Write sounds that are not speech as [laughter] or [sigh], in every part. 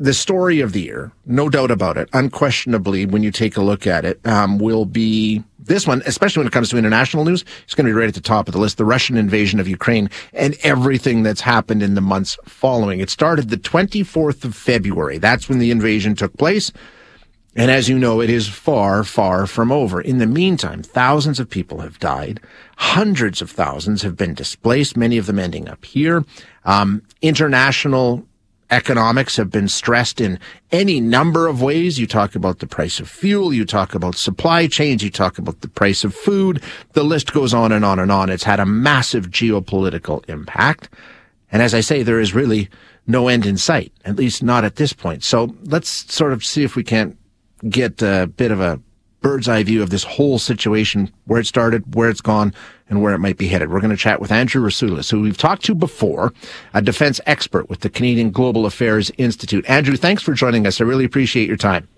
the story of the year, no doubt about it, unquestionably, when you take a look at it, um, will be this one, especially when it comes to international news. It's going to be right at the top of the list: the Russian invasion of Ukraine and everything that's happened in the months following. It started the 24th of February. That's when the invasion took place. And as you know, it is far, far from over. In the meantime, thousands of people have died. Hundreds of thousands have been displaced, many of them ending up here. Um, international economics have been stressed in any number of ways. You talk about the price of fuel. You talk about supply chains. You talk about the price of food. The list goes on and on and on. It's had a massive geopolitical impact. And as I say, there is really no end in sight, at least not at this point. So let's sort of see if we can't get a bit of a bird's eye view of this whole situation, where it started, where it's gone, and where it might be headed. We're going to chat with Andrew Rasiulis, who we've talked to before, a defense expert with the Canadian Global Affairs Institute. Andrew, thanks for joining us. I really appreciate your time.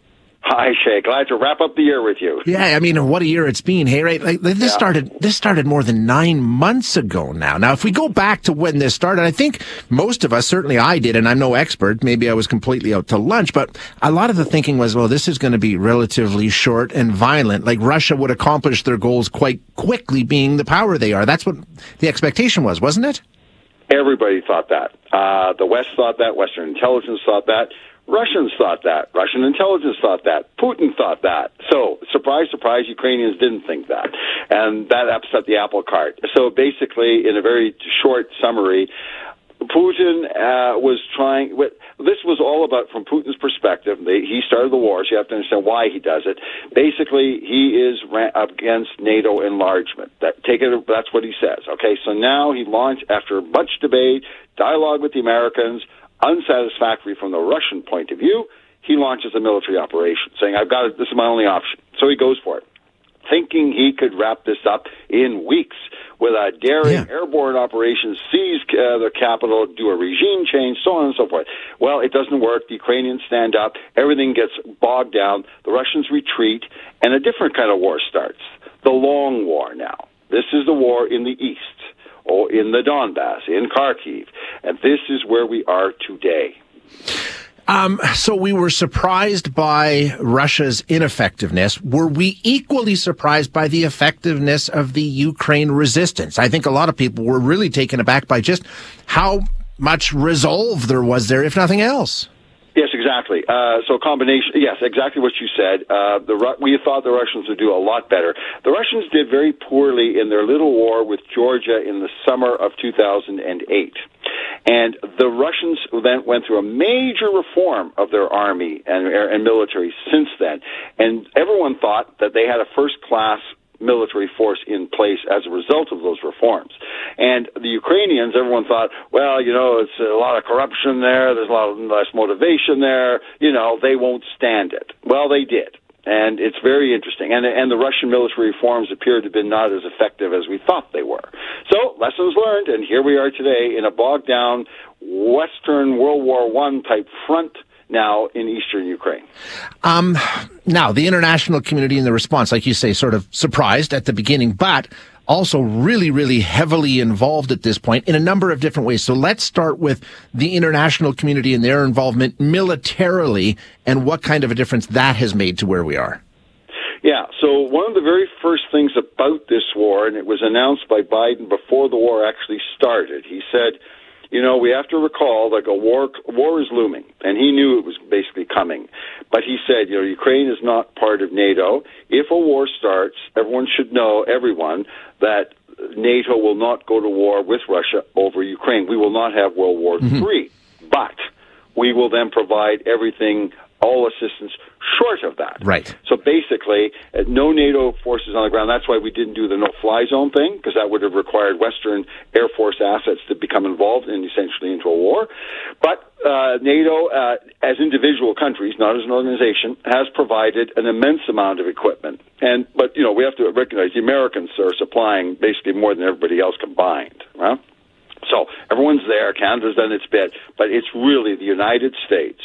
Hi, Shay. Glad to wrap up the year with you. Yeah, I mean, what a year it's been. Hey, right? Like this yeah. started. This started more than nine months ago now. Now, if we go back to when this started, I think most of us, certainly I did, and I'm no expert. Maybe I was completely out to lunch, but a lot of the thinking was, well, this is going to be relatively short and violent. Like Russia would accomplish their goals quite quickly, being the power they are. That's what the expectation was, wasn't it? Everybody thought that. Uh, the West thought that. Western intelligence thought that. Russians thought that. Russian intelligence thought that. Putin thought that. So, surprise, surprise, Ukrainians didn't think that. And that upset the apple cart. So, basically, in a very short summary, Putin uh, was trying. This was all about, from Putin's perspective. He started the war, so you have to understand why he does it. Basically, he is against NATO enlargement. That take it. That's what he says. Okay, so now he launched after much debate, dialogue with the Americans unsatisfactory from the Russian point of view, he launches a military operation, saying, "I've got it. This is my only option." So he goes for it, thinking he could wrap this up in weeks with a daring yeah. airborne operation, seize uh, the capital, do a regime change, so on and so forth. Well, it doesn't work. The Ukrainians stand up. Everything gets bogged down. The Russians retreat, and a different kind of war starts. The long war now. This is the war in the east or in the Donbass, in Kharkiv. And this is where we are today. Um, so we were surprised by Russia's ineffectiveness. Were we equally surprised by the effectiveness of the Ukraine resistance? I think a lot of people were really taken aback by just how much resolve there was there, if nothing else. Exactly. Uh, so combination. Yes, exactly what you said. Uh, the we thought the Russians would do a lot better. The Russians did very poorly in their little war with Georgia in the summer of 2008, and the Russians then went through a major reform of their army and, and military since then. And everyone thought that they had a first class military force in place as a result of those reforms. And the Ukrainians, everyone thought, well, you know, it's a lot of corruption there, there's a lot of less motivation there, you know, they won't stand it. Well, they did. And it's very interesting. And, and the Russian military reforms appear to have been not as effective as we thought they were. So, lessons learned, and here we are today in a bogged down Western World War One type front now in eastern Ukraine. Um, now, the international community in the response, like you say, sort of surprised at the beginning, but also really, really heavily involved at this point in a number of different ways. So let's start with the international community and their involvement militarily and what kind of a difference that has made to where we are. Yeah, so one of the very first things about this war, and it was announced by Biden before the war actually started, he said, you know, we have to recall like a war war is looming, and he knew it was basically coming. But he said, you know, Ukraine is not part of NATO. If a war starts, everyone should know, everyone, that NATO will not go to war with Russia over Ukraine. We will not have World War mm-hmm. III, but we will then provide everything all assistance short of that. Right. So basically, uh, no NATO forces on the ground. That's why we didn't do the no-fly zone thing because that would have required Western Air Force assets to become involved in essentially into a war. But uh, NATO, uh, as individual countries, not as an organization, has provided an immense amount of equipment. And but you know we have to recognize the Americans are supplying basically more than everybody else combined. Right? So everyone's there. Canada's done its bit, but it's really the United States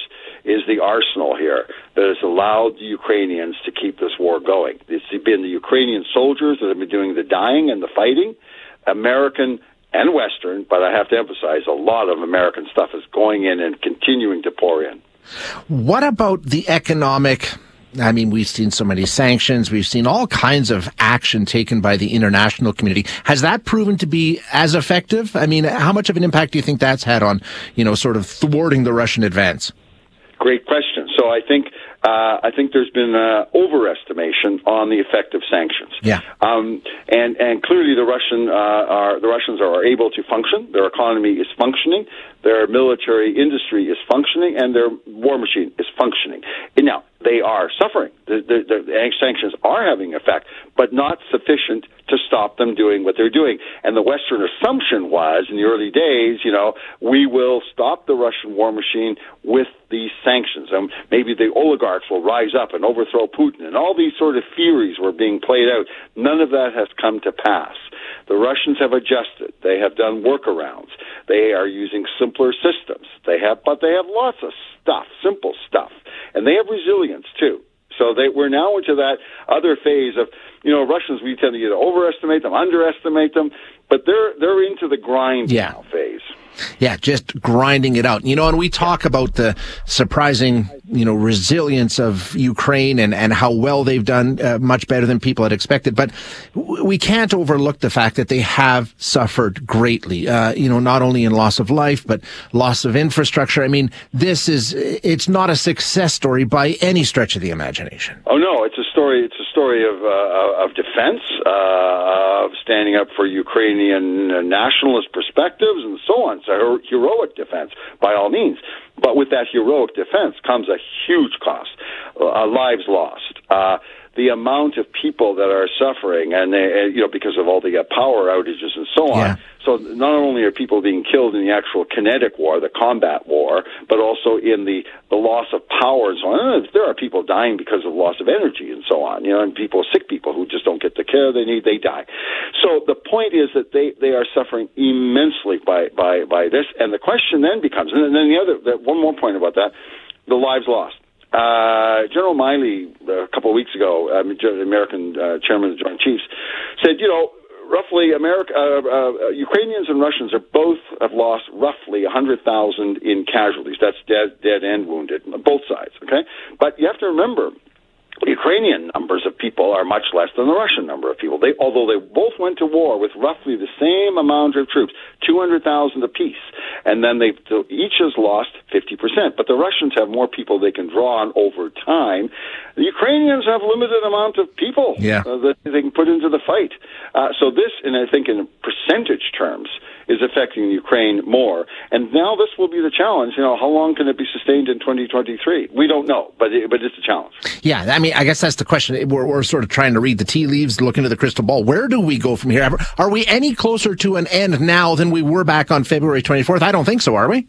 is the arsenal here that has allowed the Ukrainians to keep this war going. It's been the Ukrainian soldiers that have been doing the dying and the fighting, American and Western, but I have to emphasize a lot of American stuff is going in and continuing to pour in. What about the economic? I mean, we've seen so many sanctions. We've seen all kinds of action taken by the international community. Has that proven to be as effective? I mean, how much of an impact do you think that's had on, you know, sort of thwarting the Russian advance? Great question. So I think uh, I think there's been an overestimation on the effect of sanctions. Yeah. Um, and and clearly the Russian uh, are the Russians are able to function. Their economy is functioning. Their military industry is functioning, and their war machine is functioning. And now they are suffering. The, the, the sanctions are having effect, but not sufficient to stop them doing what they're doing. And the Western assumption was in the early days, you know, we will stop the Russian war machine with these sanctions. And maybe the oligarchs will rise up and overthrow Putin. And all these sort of theories were being played out. None of that has come to pass. The Russians have adjusted. They have done workarounds. They are using simpler systems. They have, but they have lots of stuff, simple stuff, and they have resilience too. So they, we're now into that other phase of, you know, Russians. We tend to either overestimate them, underestimate them, but they're they're into the grind yeah. now phase. Yeah, just grinding it out. You know, and we talk about the surprising, you know, resilience of Ukraine and, and how well they've done, uh, much better than people had expected. But we can't overlook the fact that they have suffered greatly, uh, you know, not only in loss of life, but loss of infrastructure. I mean, this is, it's not a success story by any stretch of the imagination. Oh, no, it's a story, it's a story of, uh, of defense, uh, of standing up for Ukrainian nationalist perspectives and so on a heroic defense by all means. But with that heroic defense comes a huge cost, uh, lives lost. Uh, the amount of people that are suffering, and they, you know, because of all the uh, power outages and so on. Yeah. So not only are people being killed in the actual kinetic war, the combat war, but also in the the loss of power and so on. And there are people dying because of loss of energy and so on. You know, and people, sick people who just don't get the care they need, they die. So the point is that they they are suffering immensely by by by this. And the question then becomes, and then the other, the, one more point about that, the lives lost uh, General Milley, uh, a couple of weeks ago, uh, American uh, chairman of the Joint Chiefs, said, you know, roughly America, uh, uh, Ukrainians and Russians are both have lost roughly 100,000 in casualties. That's dead, dead and wounded, both sides. Okay, but you have to remember Ukrainian numbers of people are much less than the Russian number of people. They, although they both went to war with roughly the same amount of troops, 200,000 apiece, and then they each has lost 50%. But the Russians have more people they can draw on over time. The Ukrainians have limited amount of people yeah. uh, that they can put into the fight. Uh, so this, and I think in percentage terms, is affecting Ukraine more. And now this will be the challenge. You know, how long can it be sustained in 2023? We don't know, but it, but it's a challenge. Yeah, I mean, I guess that's the question. We're, we're sort of trying to read the tea leaves, look into the crystal ball. Where do we go from here? Are we any closer to an end now than we were back on February 24th? I don't think so, are we?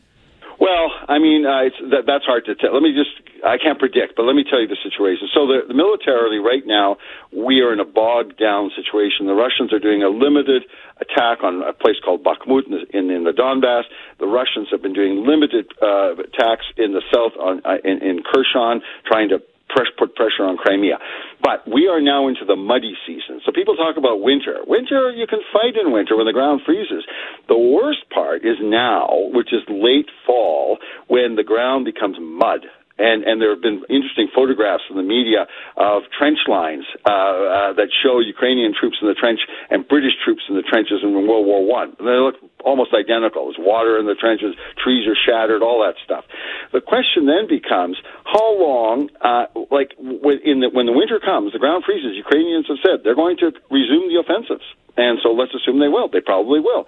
Well, I mean, uh, that, that's hard to tell. Let me just, I can't predict, but let me tell you the situation. So, the, the militarily, right now, we are in a bogged down situation. The Russians are doing a limited attack on a place called Bakhmut in, in, in the Donbass. The Russians have been doing limited uh, attacks in the south on, uh, in, in Kherson, trying to press, put pressure on Crimea. But we are now into the muddy season. So people talk about winter. Winter, you can fight in winter when the ground freezes. The worst part is now, which is late fall, when the ground becomes mud and and there have been interesting photographs in the media of trench lines uh, uh, that show Ukrainian troops in the trench and British troops in the trenches in World War One. They look almost identical. There's water in the trenches, trees are shattered, all that stuff. The question then becomes how long, uh, like when the, when the winter comes, the ground freezes. Ukrainians have said they're going to resume the offensives. And so let's assume they will. They probably will.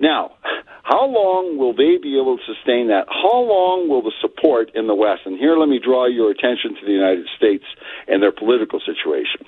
Now, how long will they be able to sustain that? How long will the support in the West? And here let me draw your attention to the United States and their political situation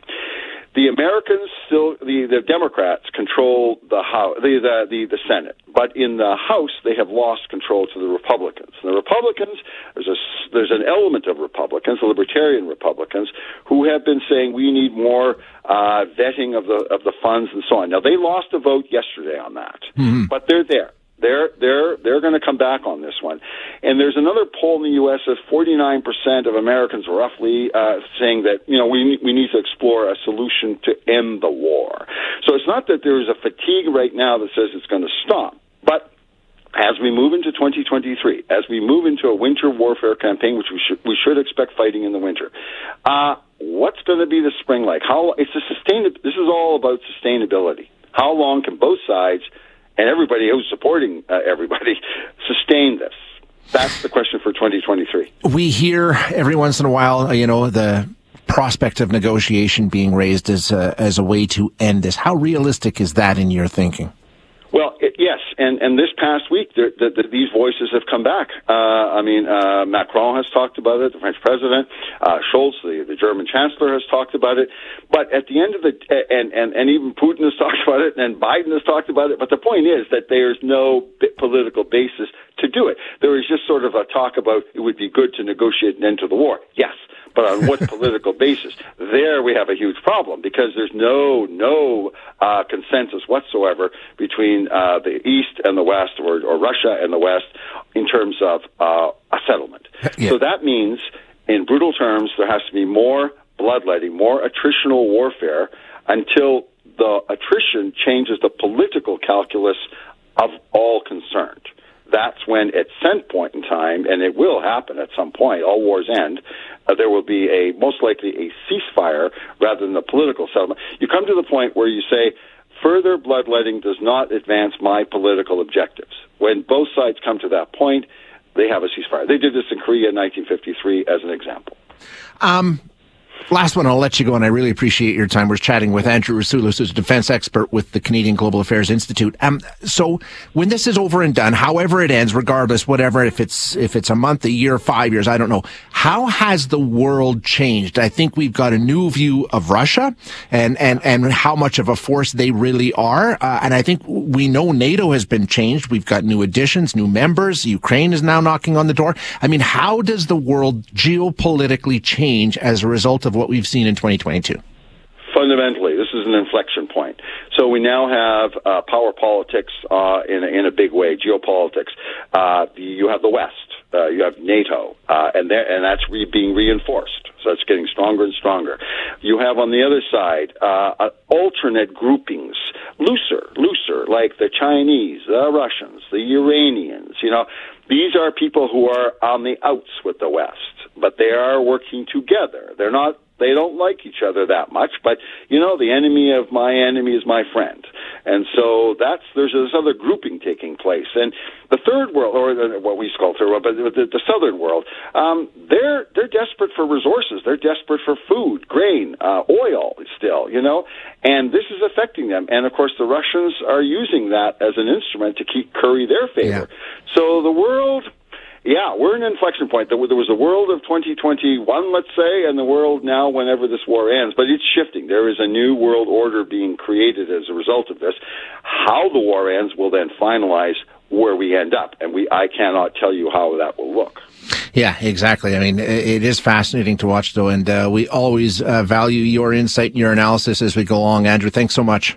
the Americans still the, the Democrats control the House the, the the the Senate, but in the House they have lost control to the Republicans. And the Republicans there's a there's an element of Republicans, the Libertarian Republicans, who have been saying we need more uh, vetting of the of the funds and so on. Now they lost a vote yesterday on that, mm-hmm. but they're there. They're they're they're going to come back on this one. And there's another poll in the U.S. of 49 percent of Americans, roughly, uh, saying that you know we we need to explore a solution to end the war. So it's not that there is a fatigue right now that says it's going to stop, but as we move into 2023, as we move into a winter warfare campaign, which we should we should expect fighting in the winter, uh, what's going to be the spring like? How it's a sustain. This is all about sustainability. How long can both sides and everybody who's supporting uh, everybody [laughs] sustain this? That's the question for 2023. We hear every once in a while, you know, the prospect of negotiation being raised as a, as a way to end this. How realistic is that in your thinking? Well, it, yes, and and this past week, the, the, the, these voices have come back. Uh, I mean, uh, Macron has talked about it, the French president, uh, Scholz, the, the German chancellor, has talked about it. But at the end of the and and and even Putin has [laughs] talked about it, and Biden has talked about it. But the point is that there's no political basis to do it. There is just sort of a talk about it would be good to negotiate an end to the war. Yes, but on what [laughs] political basis? There we have a huge problem because there's no no uh, consensus whatsoever between uh, the East and the West, or, or Russia and the West, in terms of uh, a settlement. [laughs] Yeah. So that means, in brutal terms, there has to be more bloodletting, more attritional warfare until the attrition changes the political calculus of all concerned that's when, at some point in time, and it will happen at some point, all wars end, uh, there will be a most likely a ceasefire rather than a political settlement. You come to the point where you say, further bloodletting does not advance my political objectives. When both sides come to that point, they have a ceasefire. They did this in Korea in 1953 as an example. Um, Last one, I'll let you go, and I really appreciate your time. We're chatting with Andrew Rasiulis, who's a defense expert with the Canadian Global Affairs Institute. Um, so when this is over and done, however it ends, regardless, whatever, if it's if it's a month, a year, five years, I don't know. How has the world changed? I think we've got a new view of Russia and and and how much of a force they really are. Uh, and I think we know NATO has been changed. We've got new additions, new members. Ukraine is now knocking on the door. I mean, how does the world geopolitically change as a result of of what we've seen in 2022? Fundamentally, this is an inflection point. So we now have uh, power politics uh, in, a, in a big way, geopolitics. Uh, you have the West, uh, you have NATO, uh, and, and that's re- being reinforced. So it's getting stronger and stronger. You have on the other side uh, alternate groupings, looser, looser, like the Chinese, the Russians, the Iranians. You know, these are people who are on the outs with the West, but they are working together. They're not they don't like each other that much, but you know, the enemy of my enemy is my friend, and so that's there's this other grouping taking place. And the third world, or the, what we call third world, but the, the southern world, um, they're they're desperate for resources. They're desperate for food, grain, uh, oil, still, you know, and this is affecting them. And of course, the Russians are using that as an instrument to keep curry their favor. Yeah. So the world yeah, we're an inflection point. There was a world of 2021, let's say, and the world now whenever this war ends. But it's shifting. There is a new world order being created as a result of this. How the war ends will then finalize where we end up, and we I cannot tell you how that will look. Yeah, exactly. I mean, it is fascinating to watch, though, and uh, we always uh, value your insight and your analysis as we go along. Andrew, thanks so much.